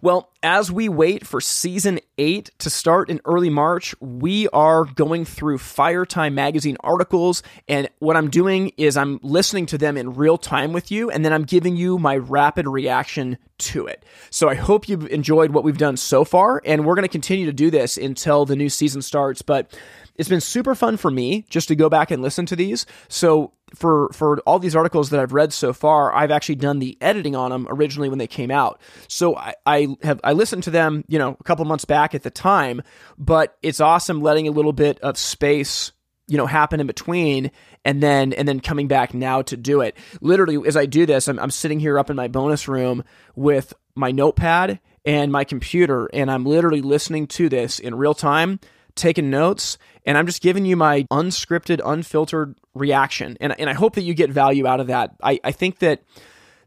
Well, as we wait for season eight to start in early March, we are going through Firetime magazine articles. And what I'm doing is I'm listening to them in real time with you, and then I'm giving you my rapid reaction to it. So I hope you've enjoyed what we've done so far, and we're going to continue to do this until the new season starts. But it's been super fun for me just to go back and listen to these. So for for all these articles that I've read so far, I've actually done the editing on them originally when they came out. So I, I have I listened to them, you know, a couple months back at the time, but it's awesome letting a little bit of space you know happen in between and then and then coming back now to do it literally as i do this i'm, I'm sitting here up in my bonus room with my notepad and my computer and i'm literally listening to this in real time taking notes and I'm just giving you my unscripted, unfiltered reaction. And, and I hope that you get value out of that. I, I think that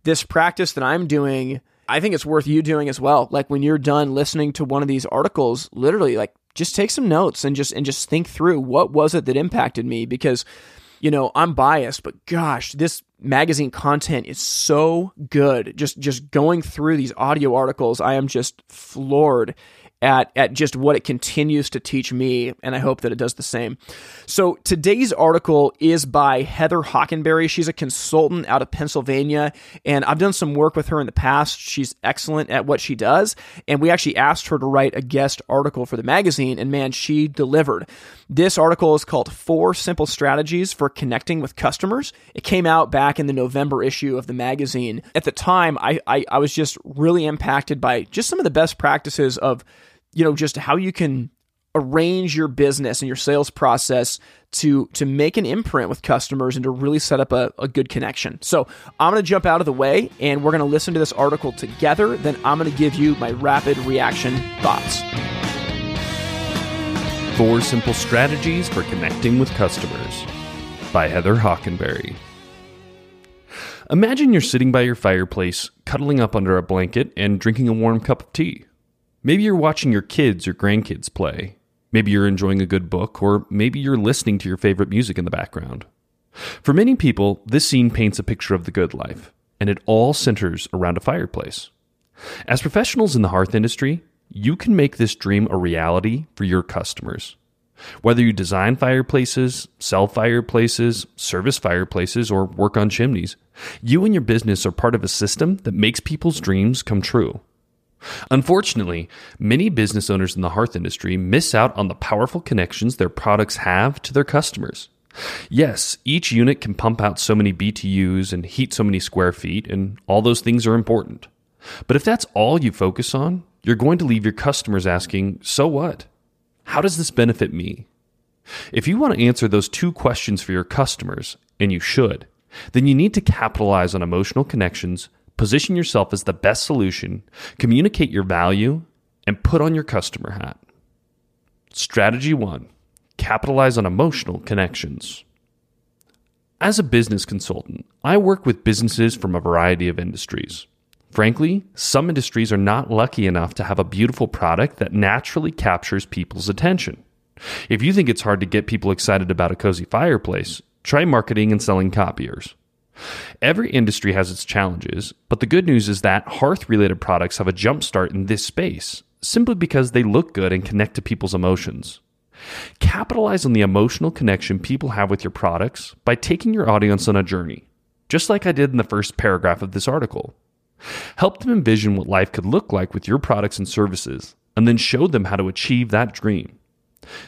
this practice that I'm doing, I think it's worth you doing as well. Like when you're done listening to one of these articles, literally like just take some notes and just and just think through what was it that impacted me because you know, I'm biased, but gosh, this magazine content is so good. Just just going through these audio articles, I am just floored at, at just what it continues to teach me, and I hope that it does the same. So today's article is by Heather Hockenberry. She's a consultant out of Pennsylvania, and I've done some work with her in the past. She's excellent at what she does, and we actually asked her to write a guest article for the magazine, and man, she delivered. This article is called Four Simple Strategies for Connecting with Customers. It came out back in the November issue of the magazine. At the time, I, I, I was just really impacted by just some of the best practices of you know, just how you can arrange your business and your sales process to to make an imprint with customers and to really set up a, a good connection. So I'm going to jump out of the way and we're going to listen to this article together. Then I'm going to give you my rapid reaction thoughts. Four Simple Strategies for Connecting with Customers by Heather Hockenberry. Imagine you're sitting by your fireplace, cuddling up under a blanket, and drinking a warm cup of tea. Maybe you're watching your kids or grandkids play. Maybe you're enjoying a good book, or maybe you're listening to your favorite music in the background. For many people, this scene paints a picture of the good life, and it all centers around a fireplace. As professionals in the hearth industry, you can make this dream a reality for your customers. Whether you design fireplaces, sell fireplaces, service fireplaces, or work on chimneys, you and your business are part of a system that makes people's dreams come true. Unfortunately, many business owners in the hearth industry miss out on the powerful connections their products have to their customers. Yes, each unit can pump out so many BTUs and heat so many square feet, and all those things are important. But if that's all you focus on, you're going to leave your customers asking, So what? How does this benefit me? If you want to answer those two questions for your customers, and you should, then you need to capitalize on emotional connections Position yourself as the best solution, communicate your value, and put on your customer hat. Strategy one capitalize on emotional connections. As a business consultant, I work with businesses from a variety of industries. Frankly, some industries are not lucky enough to have a beautiful product that naturally captures people's attention. If you think it's hard to get people excited about a cozy fireplace, try marketing and selling copiers. Every industry has its challenges, but the good news is that hearth related products have a jump start in this space simply because they look good and connect to people's emotions. Capitalize on the emotional connection people have with your products by taking your audience on a journey, just like I did in the first paragraph of this article. Help them envision what life could look like with your products and services, and then show them how to achieve that dream.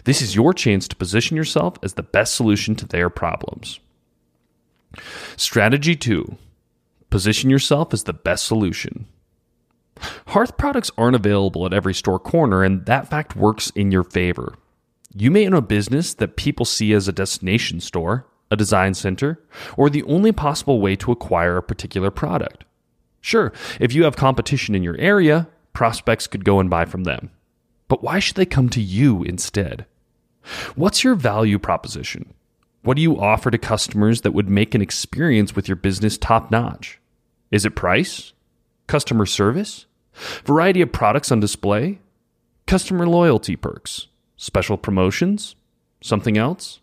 This is your chance to position yourself as the best solution to their problems. Strategy two position yourself as the best solution. Hearth products aren't available at every store corner, and that fact works in your favor. You may own a business that people see as a destination store, a design center, or the only possible way to acquire a particular product. Sure, if you have competition in your area, prospects could go and buy from them. But why should they come to you instead? What's your value proposition? What do you offer to customers that would make an experience with your business top notch? Is it price? Customer service? Variety of products on display? Customer loyalty perks? Special promotions? Something else?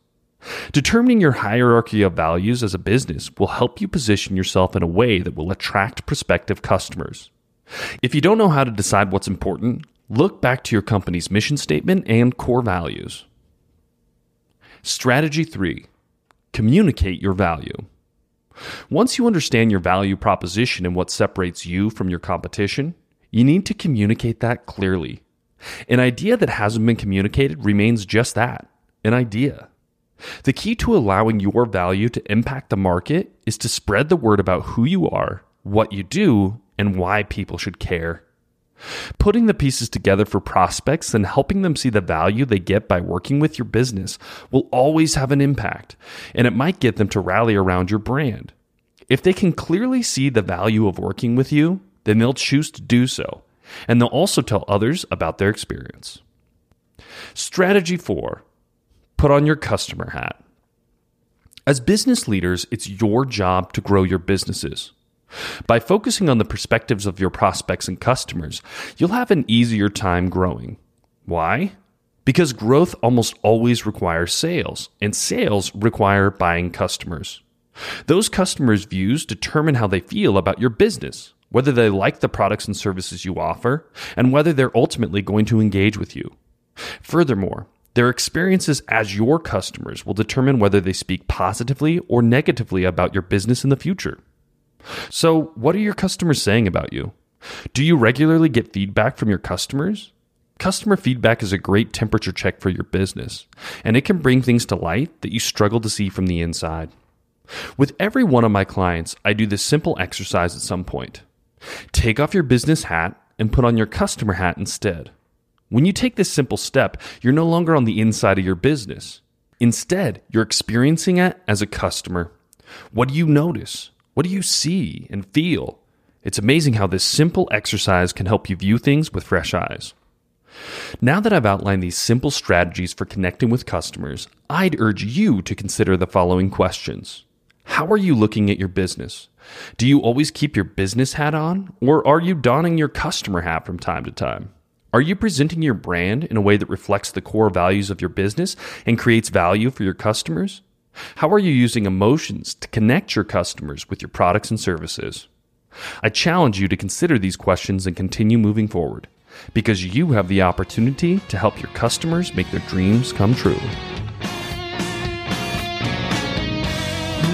Determining your hierarchy of values as a business will help you position yourself in a way that will attract prospective customers. If you don't know how to decide what's important, look back to your company's mission statement and core values. Strategy 3 Communicate your value. Once you understand your value proposition and what separates you from your competition, you need to communicate that clearly. An idea that hasn't been communicated remains just that an idea. The key to allowing your value to impact the market is to spread the word about who you are, what you do, and why people should care. Putting the pieces together for prospects and helping them see the value they get by working with your business will always have an impact, and it might get them to rally around your brand. If they can clearly see the value of working with you, then they'll choose to do so, and they'll also tell others about their experience. Strategy 4 Put on your customer hat. As business leaders, it's your job to grow your businesses. By focusing on the perspectives of your prospects and customers, you'll have an easier time growing. Why? Because growth almost always requires sales, and sales require buying customers. Those customers' views determine how they feel about your business, whether they like the products and services you offer, and whether they're ultimately going to engage with you. Furthermore, their experiences as your customers will determine whether they speak positively or negatively about your business in the future. So, what are your customers saying about you? Do you regularly get feedback from your customers? Customer feedback is a great temperature check for your business, and it can bring things to light that you struggle to see from the inside. With every one of my clients, I do this simple exercise at some point. Take off your business hat and put on your customer hat instead. When you take this simple step, you're no longer on the inside of your business. Instead, you're experiencing it as a customer. What do you notice? What do you see and feel? It's amazing how this simple exercise can help you view things with fresh eyes. Now that I've outlined these simple strategies for connecting with customers, I'd urge you to consider the following questions. How are you looking at your business? Do you always keep your business hat on, or are you donning your customer hat from time to time? Are you presenting your brand in a way that reflects the core values of your business and creates value for your customers? How are you using emotions to connect your customers with your products and services? I challenge you to consider these questions and continue moving forward because you have the opportunity to help your customers make their dreams come true.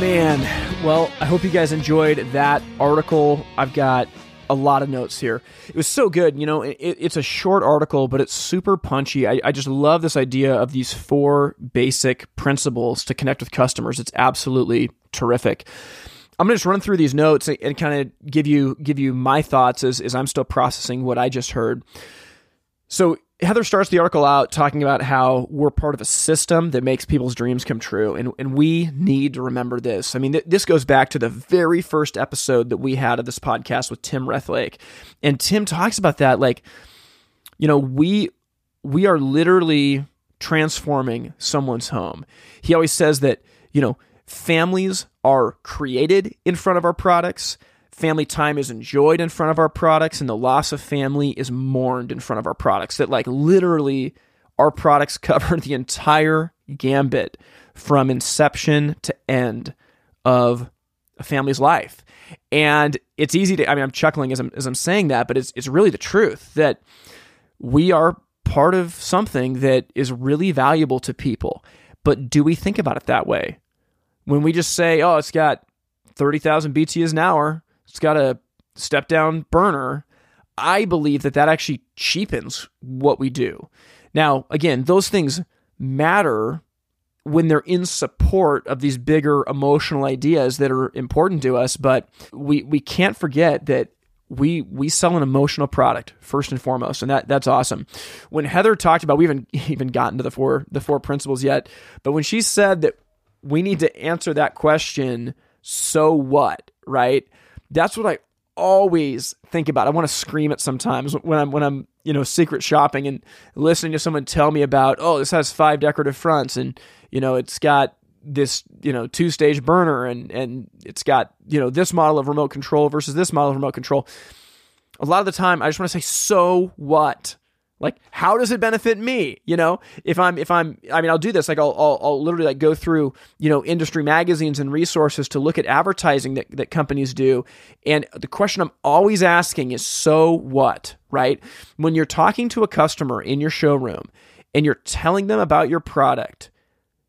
Man, well, I hope you guys enjoyed that article. I've got a lot of notes here. It was so good. You know, it, it's a short article, but it's super punchy. I, I just love this idea of these four basic principles to connect with customers. It's absolutely terrific. I'm gonna just run through these notes and, and kind of give you give you my thoughts as, as I'm still processing what I just heard. So Heather starts the article out talking about how we're part of a system that makes people's dreams come true. And, and we need to remember this. I mean, th- this goes back to the very first episode that we had of this podcast with Tim Rethlake. And Tim talks about that like, you know, we we are literally transforming someone's home. He always says that, you know, families are created in front of our products family time is enjoyed in front of our products and the loss of family is mourned in front of our products that like literally our products cover the entire gambit from inception to end of a family's life. And it's easy to i mean i'm chuckling as i'm, as I'm saying that but it's, it's really the truth that we are part of something that is really valuable to people. But do we think about it that way? When we just say oh it's got 30,000 BTUs an hour it's got a step down burner. I believe that that actually cheapens what we do. Now, again, those things matter when they're in support of these bigger emotional ideas that are important to us, but we we can't forget that we we sell an emotional product first and foremost, and that that's awesome. When Heather talked about, we haven't even gotten to the four the four principles yet, but when she said that we need to answer that question, so what, right? That's what I always think about. I want to scream it sometimes when I'm when I'm you know secret shopping and listening to someone tell me about oh this has five decorative fronts and you know it's got this you know two stage burner and and it's got you know this model of remote control versus this model of remote control a lot of the time i just want to say so what like how does it benefit me you know if i'm if i'm i mean i'll do this like i'll i'll, I'll literally like go through you know industry magazines and resources to look at advertising that, that companies do and the question i'm always asking is so what right when you're talking to a customer in your showroom and you're telling them about your product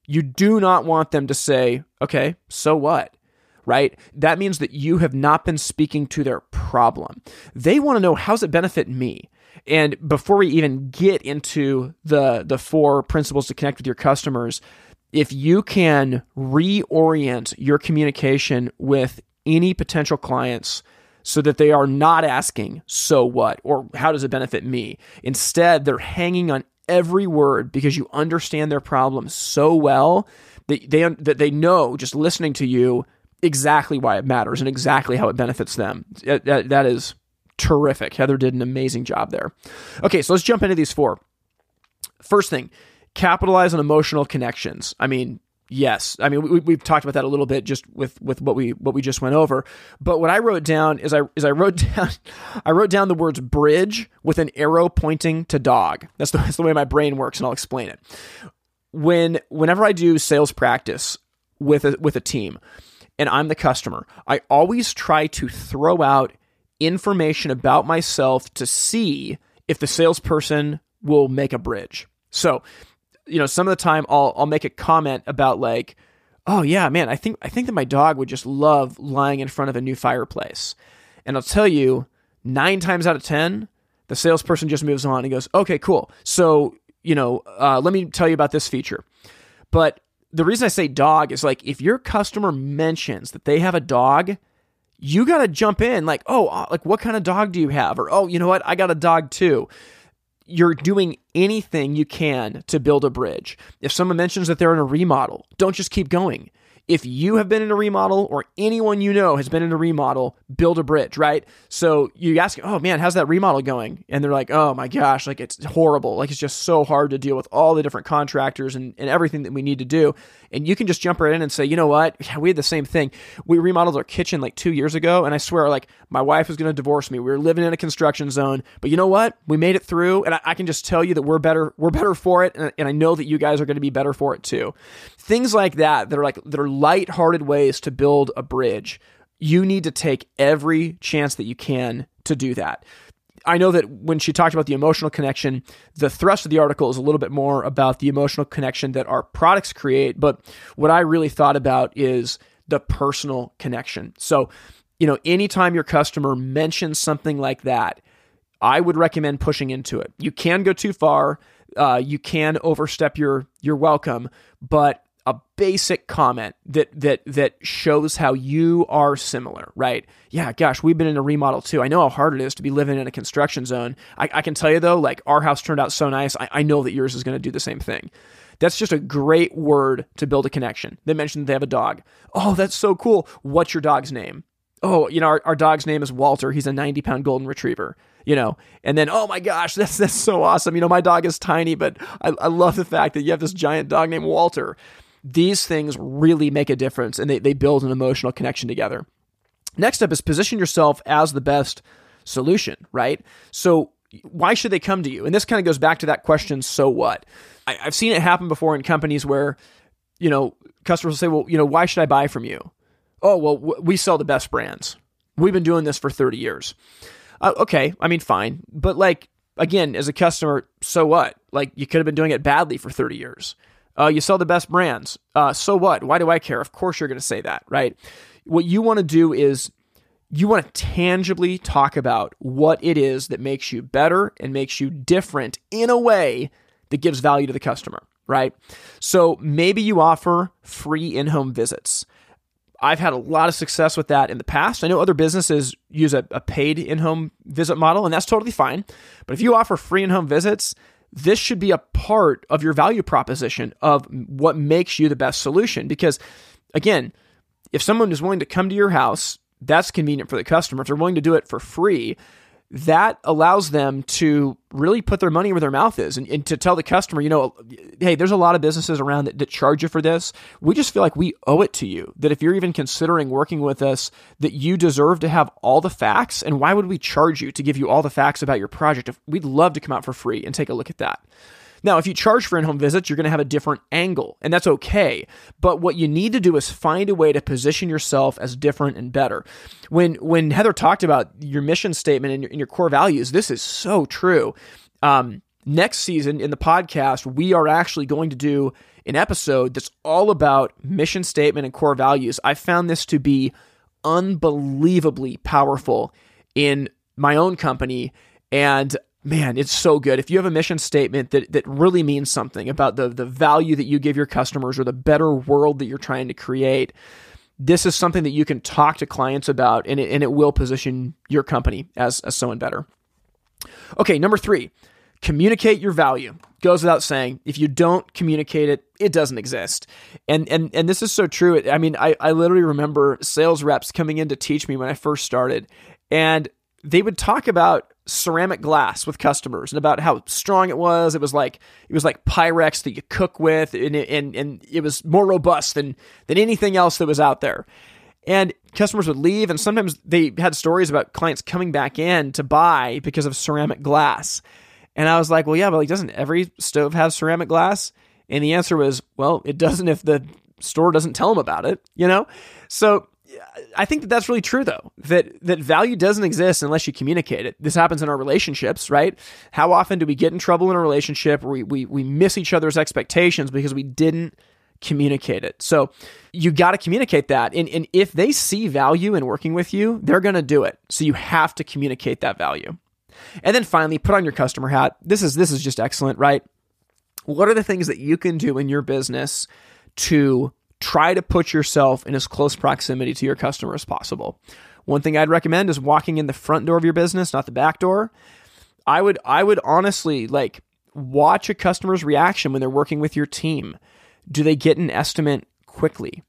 you do not want them to say okay so what right? That means that you have not been speaking to their problem. They want to know how's it benefit me? And before we even get into the the four principles to connect with your customers, if you can reorient your communication with any potential clients so that they are not asking so what? or how does it benefit me? Instead they're hanging on every word because you understand their problem so well that they that they know just listening to you exactly why it matters and exactly how it benefits them. That, that is terrific. Heather did an amazing job there. Okay, so let's jump into these four. First thing, capitalize on emotional connections. I mean, yes i mean we, we've talked about that a little bit just with with what we what we just went over but what i wrote down is i is i wrote down i wrote down the words bridge with an arrow pointing to dog that's the, that's the way my brain works and i'll explain it when whenever i do sales practice with a with a team and i'm the customer i always try to throw out information about myself to see if the salesperson will make a bridge. So, you know, some of the time I'll I'll make a comment about like, oh yeah, man, I think I think that my dog would just love lying in front of a new fireplace. And I'll tell you, nine times out of ten, the salesperson just moves on and goes, okay, cool. So, you know, uh, let me tell you about this feature. But the reason I say dog is like if your customer mentions that they have a dog, you got to jump in like, oh, uh, like what kind of dog do you have? Or, oh, you know what? I got a dog too. You're doing anything you can to build a bridge. If someone mentions that they're in a remodel, don't just keep going if you have been in a remodel or anyone you know has been in a remodel, build a bridge, right? So you ask, oh man, how's that remodel going? And they're like, oh my gosh, like it's horrible. Like it's just so hard to deal with all the different contractors and, and everything that we need to do. And you can just jump right in and say, you know what? Yeah, we had the same thing. We remodeled our kitchen like two years ago. And I swear, like my wife was going to divorce me. We were living in a construction zone, but you know what? We made it through. And I, I can just tell you that we're better, we're better for it. And, and I know that you guys are going to be better for it too. Things like that, that are like, that are light-hearted ways to build a bridge. You need to take every chance that you can to do that. I know that when she talked about the emotional connection, the thrust of the article is a little bit more about the emotional connection that our products create. But what I really thought about is the personal connection. So, you know, anytime your customer mentions something like that, I would recommend pushing into it. You can go too far. Uh, you can overstep your your welcome, but a basic comment that that that shows how you are similar, right? Yeah, gosh, we've been in a remodel too. I know how hard it is to be living in a construction zone. I, I can tell you though, like our house turned out so nice. I, I know that yours is going to do the same thing. That's just a great word to build a connection. They mentioned they have a dog. Oh, that's so cool. What's your dog's name? Oh, you know, our, our dog's name is Walter. He's a 90 pound golden retriever you know, and then, oh my gosh, that's, that's so awesome. You know, my dog is tiny, but I, I love the fact that you have this giant dog named Walter these things really make a difference and they, they build an emotional connection together. Next up is position yourself as the best solution, right? So, why should they come to you? And this kind of goes back to that question so what? I, have seen it happen before in companies where, you know, customers will say, well, you know, why should I buy from you? Oh, well, w- we sell the best brands. We've been doing this for 30 years. Uh, okay, I mean, fine. But, like, again, as a customer, so what? Like, you could have been doing it badly for 30 years. Uh, you sell the best brands. Uh, so what? Why do I care? Of course you're going to say that, right? What you want to do is you want to tangibly talk about what it is that makes you better and makes you different in a way that gives value to the customer, right? So maybe you offer free in home visits. I've had a lot of success with that in the past. I know other businesses use a, a paid in home visit model, and that's totally fine. But if you offer free in home visits, this should be a part of your value proposition of what makes you the best solution. Because again, if someone is willing to come to your house, that's convenient for the customer. If they're willing to do it for free, that allows them to really put their money where their mouth is and, and, to tell the customer, you know, hey, there's a lot of businesses around that, that, charge you for this. We just feel like we owe it to you. That if you're even considering working with us, that you deserve to have all the facts. And why would we charge you to give you all the facts about your project? If we'd love to come out for free and take a look at that. Now, if you charge for in home visits, you're going to have a different angle, and that's okay. But what you need to do is find a way to position yourself as different and better. When when Heather talked about your mission statement and your, and your core values, this is so true. Um, next season in the podcast, we are actually going to do an episode that's all about mission statement and core values. I found this to be unbelievably powerful in my own company and man, it's so good. If you have a mission statement that, that really means something about the, the value that you give your customers or the better world that you're trying to create, this is something that you can talk to clients about and it, and it will position your company as, as someone better. Okay, number three, communicate your value. Goes without saying, if you don't communicate it, it doesn't exist. And and and this is so true. I mean, I, I literally remember sales reps coming in to teach me when I first started, and they would talk about ceramic glass with customers and about how strong it was. It was like it was like Pyrex that you cook with, and it, and and it was more robust than than anything else that was out there. And customers would leave, and sometimes they had stories about clients coming back in to buy because of ceramic glass. And I was like, well, yeah, but like, doesn't every stove have ceramic glass? And the answer was, well, it doesn't if the store doesn't tell them about it, you know? So I think that that's really true though. That that value doesn't exist unless you communicate it. This happens in our relationships, right? How often do we get in trouble in a relationship we we, we miss each other's expectations because we didn't communicate it. So you got to communicate that. And, and if they see value in working with you, they're going to do it. So you have to communicate that value. And then finally, put on your customer hat. This is this is just excellent, right? What are the things that you can do in your business to try to put yourself in as close proximity to your customer as possible. One thing I'd recommend is walking in the front door of your business, not the back door. I would I would honestly like watch a customer's reaction when they're working with your team. Do they get an estimate quickly?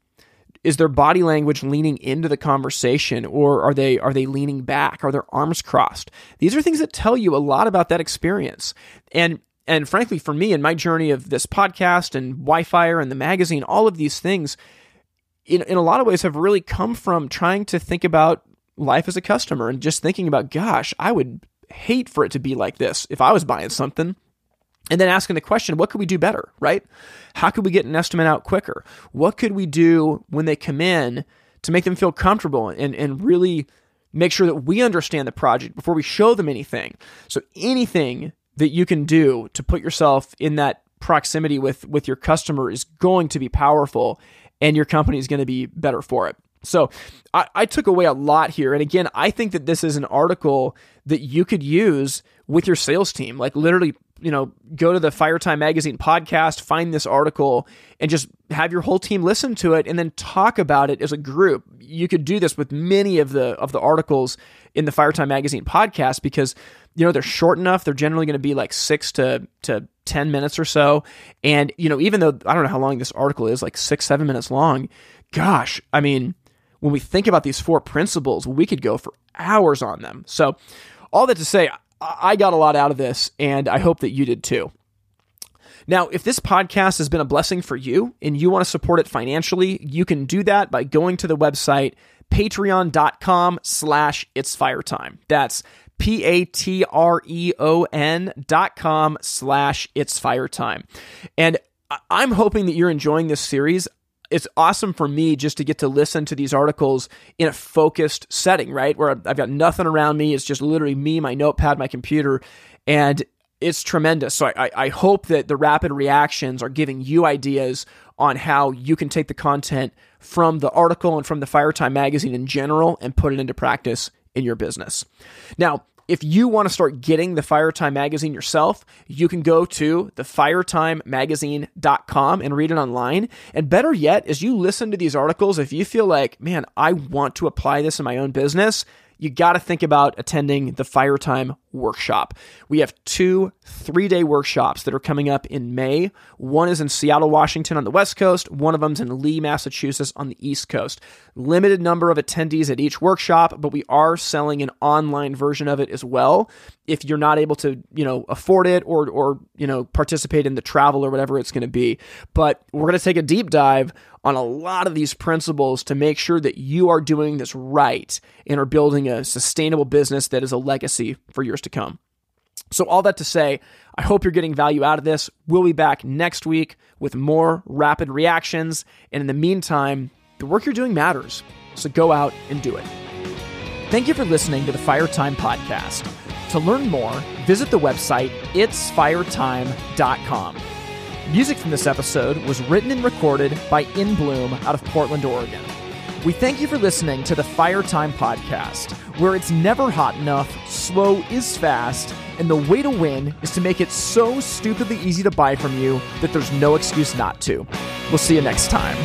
Is their body language leaning into the conversation or are they are they leaning back? Are their arms crossed? These are things that tell you a lot about that experience. And and frankly, for me in my journey of this podcast and Wi-Fi and the magazine, all of these things, in, in a lot of ways, have really come from trying to think about life as a customer and just thinking about, gosh, I would hate for it to be like this if I was buying something. And then asking the question, what could we do better, right? How could we get an estimate out quicker? What could we do when they come in to make them feel comfortable and, and really make sure that we understand the project before we show them anything? So anything that you can do to put yourself in that proximity with with your customer is going to be powerful and your company is going to be better for it. So I, I, took away a lot here and again i think that this is an article that you could use with your sales team. Like literally you know go to the firetime magazine podcast find this article and just have your whole team listen to it and then talk about it as a group. You could do this with many of the of the articles in the firetime magazine podcast because you know they're short enough they're generally going to be like six to to 10 minutes or so. And you know even though i don't know how long this article is like six seven minutes long gosh i mean when we think about these four principles we could go for hours on them. So all that to say i got a lot out of this and i hope that you did too. Now, if this podcast has been a blessing for you and you want to support it financially, you can do that by going to the website patreon.com slash it's fire time. That's P A T R E O N dot com slash it's fire time. And I'm hoping that you're enjoying this series. It's awesome for me just to get to listen to these articles in a focused setting, right? Where I've got nothing around me. It's just literally me, my notepad, my computer. And it's tremendous. So I, I hope that the rapid reactions are giving you ideas on how you can take the content from the article and from the Firetime magazine in general and put it into practice in your business. Now, if you want to start getting the Firetime magazine yourself, you can go to thefiretimemagazine.com and read it online. And better yet, as you listen to these articles, if you feel like, man, I want to apply this in my own business, you got to think about attending the Firetime workshop. We have two three day workshops that are coming up in May. One is in Seattle, Washington on the West Coast, one of them's in Lee, Massachusetts on the East Coast. Limited number of attendees at each workshop, but we are selling an online version of it as well. If you're not able to, you know, afford it or or, you know, participate in the travel or whatever it's going to be. But we're going to take a deep dive on a lot of these principles to make sure that you are doing this right and are building a sustainable business that is a legacy for years to come. So, all that to say, I hope you're getting value out of this. We'll be back next week with more rapid reactions. And in the meantime, the work you're doing matters. So, go out and do it. Thank you for listening to the Fire Time Podcast. To learn more, visit the website itsfiretime.com. Music from this episode was written and recorded by In Bloom out of Portland, Oregon. We thank you for listening to the Fire Time Podcast, where it's never hot enough, slow is fast, and the way to win is to make it so stupidly easy to buy from you that there's no excuse not to. We'll see you next time.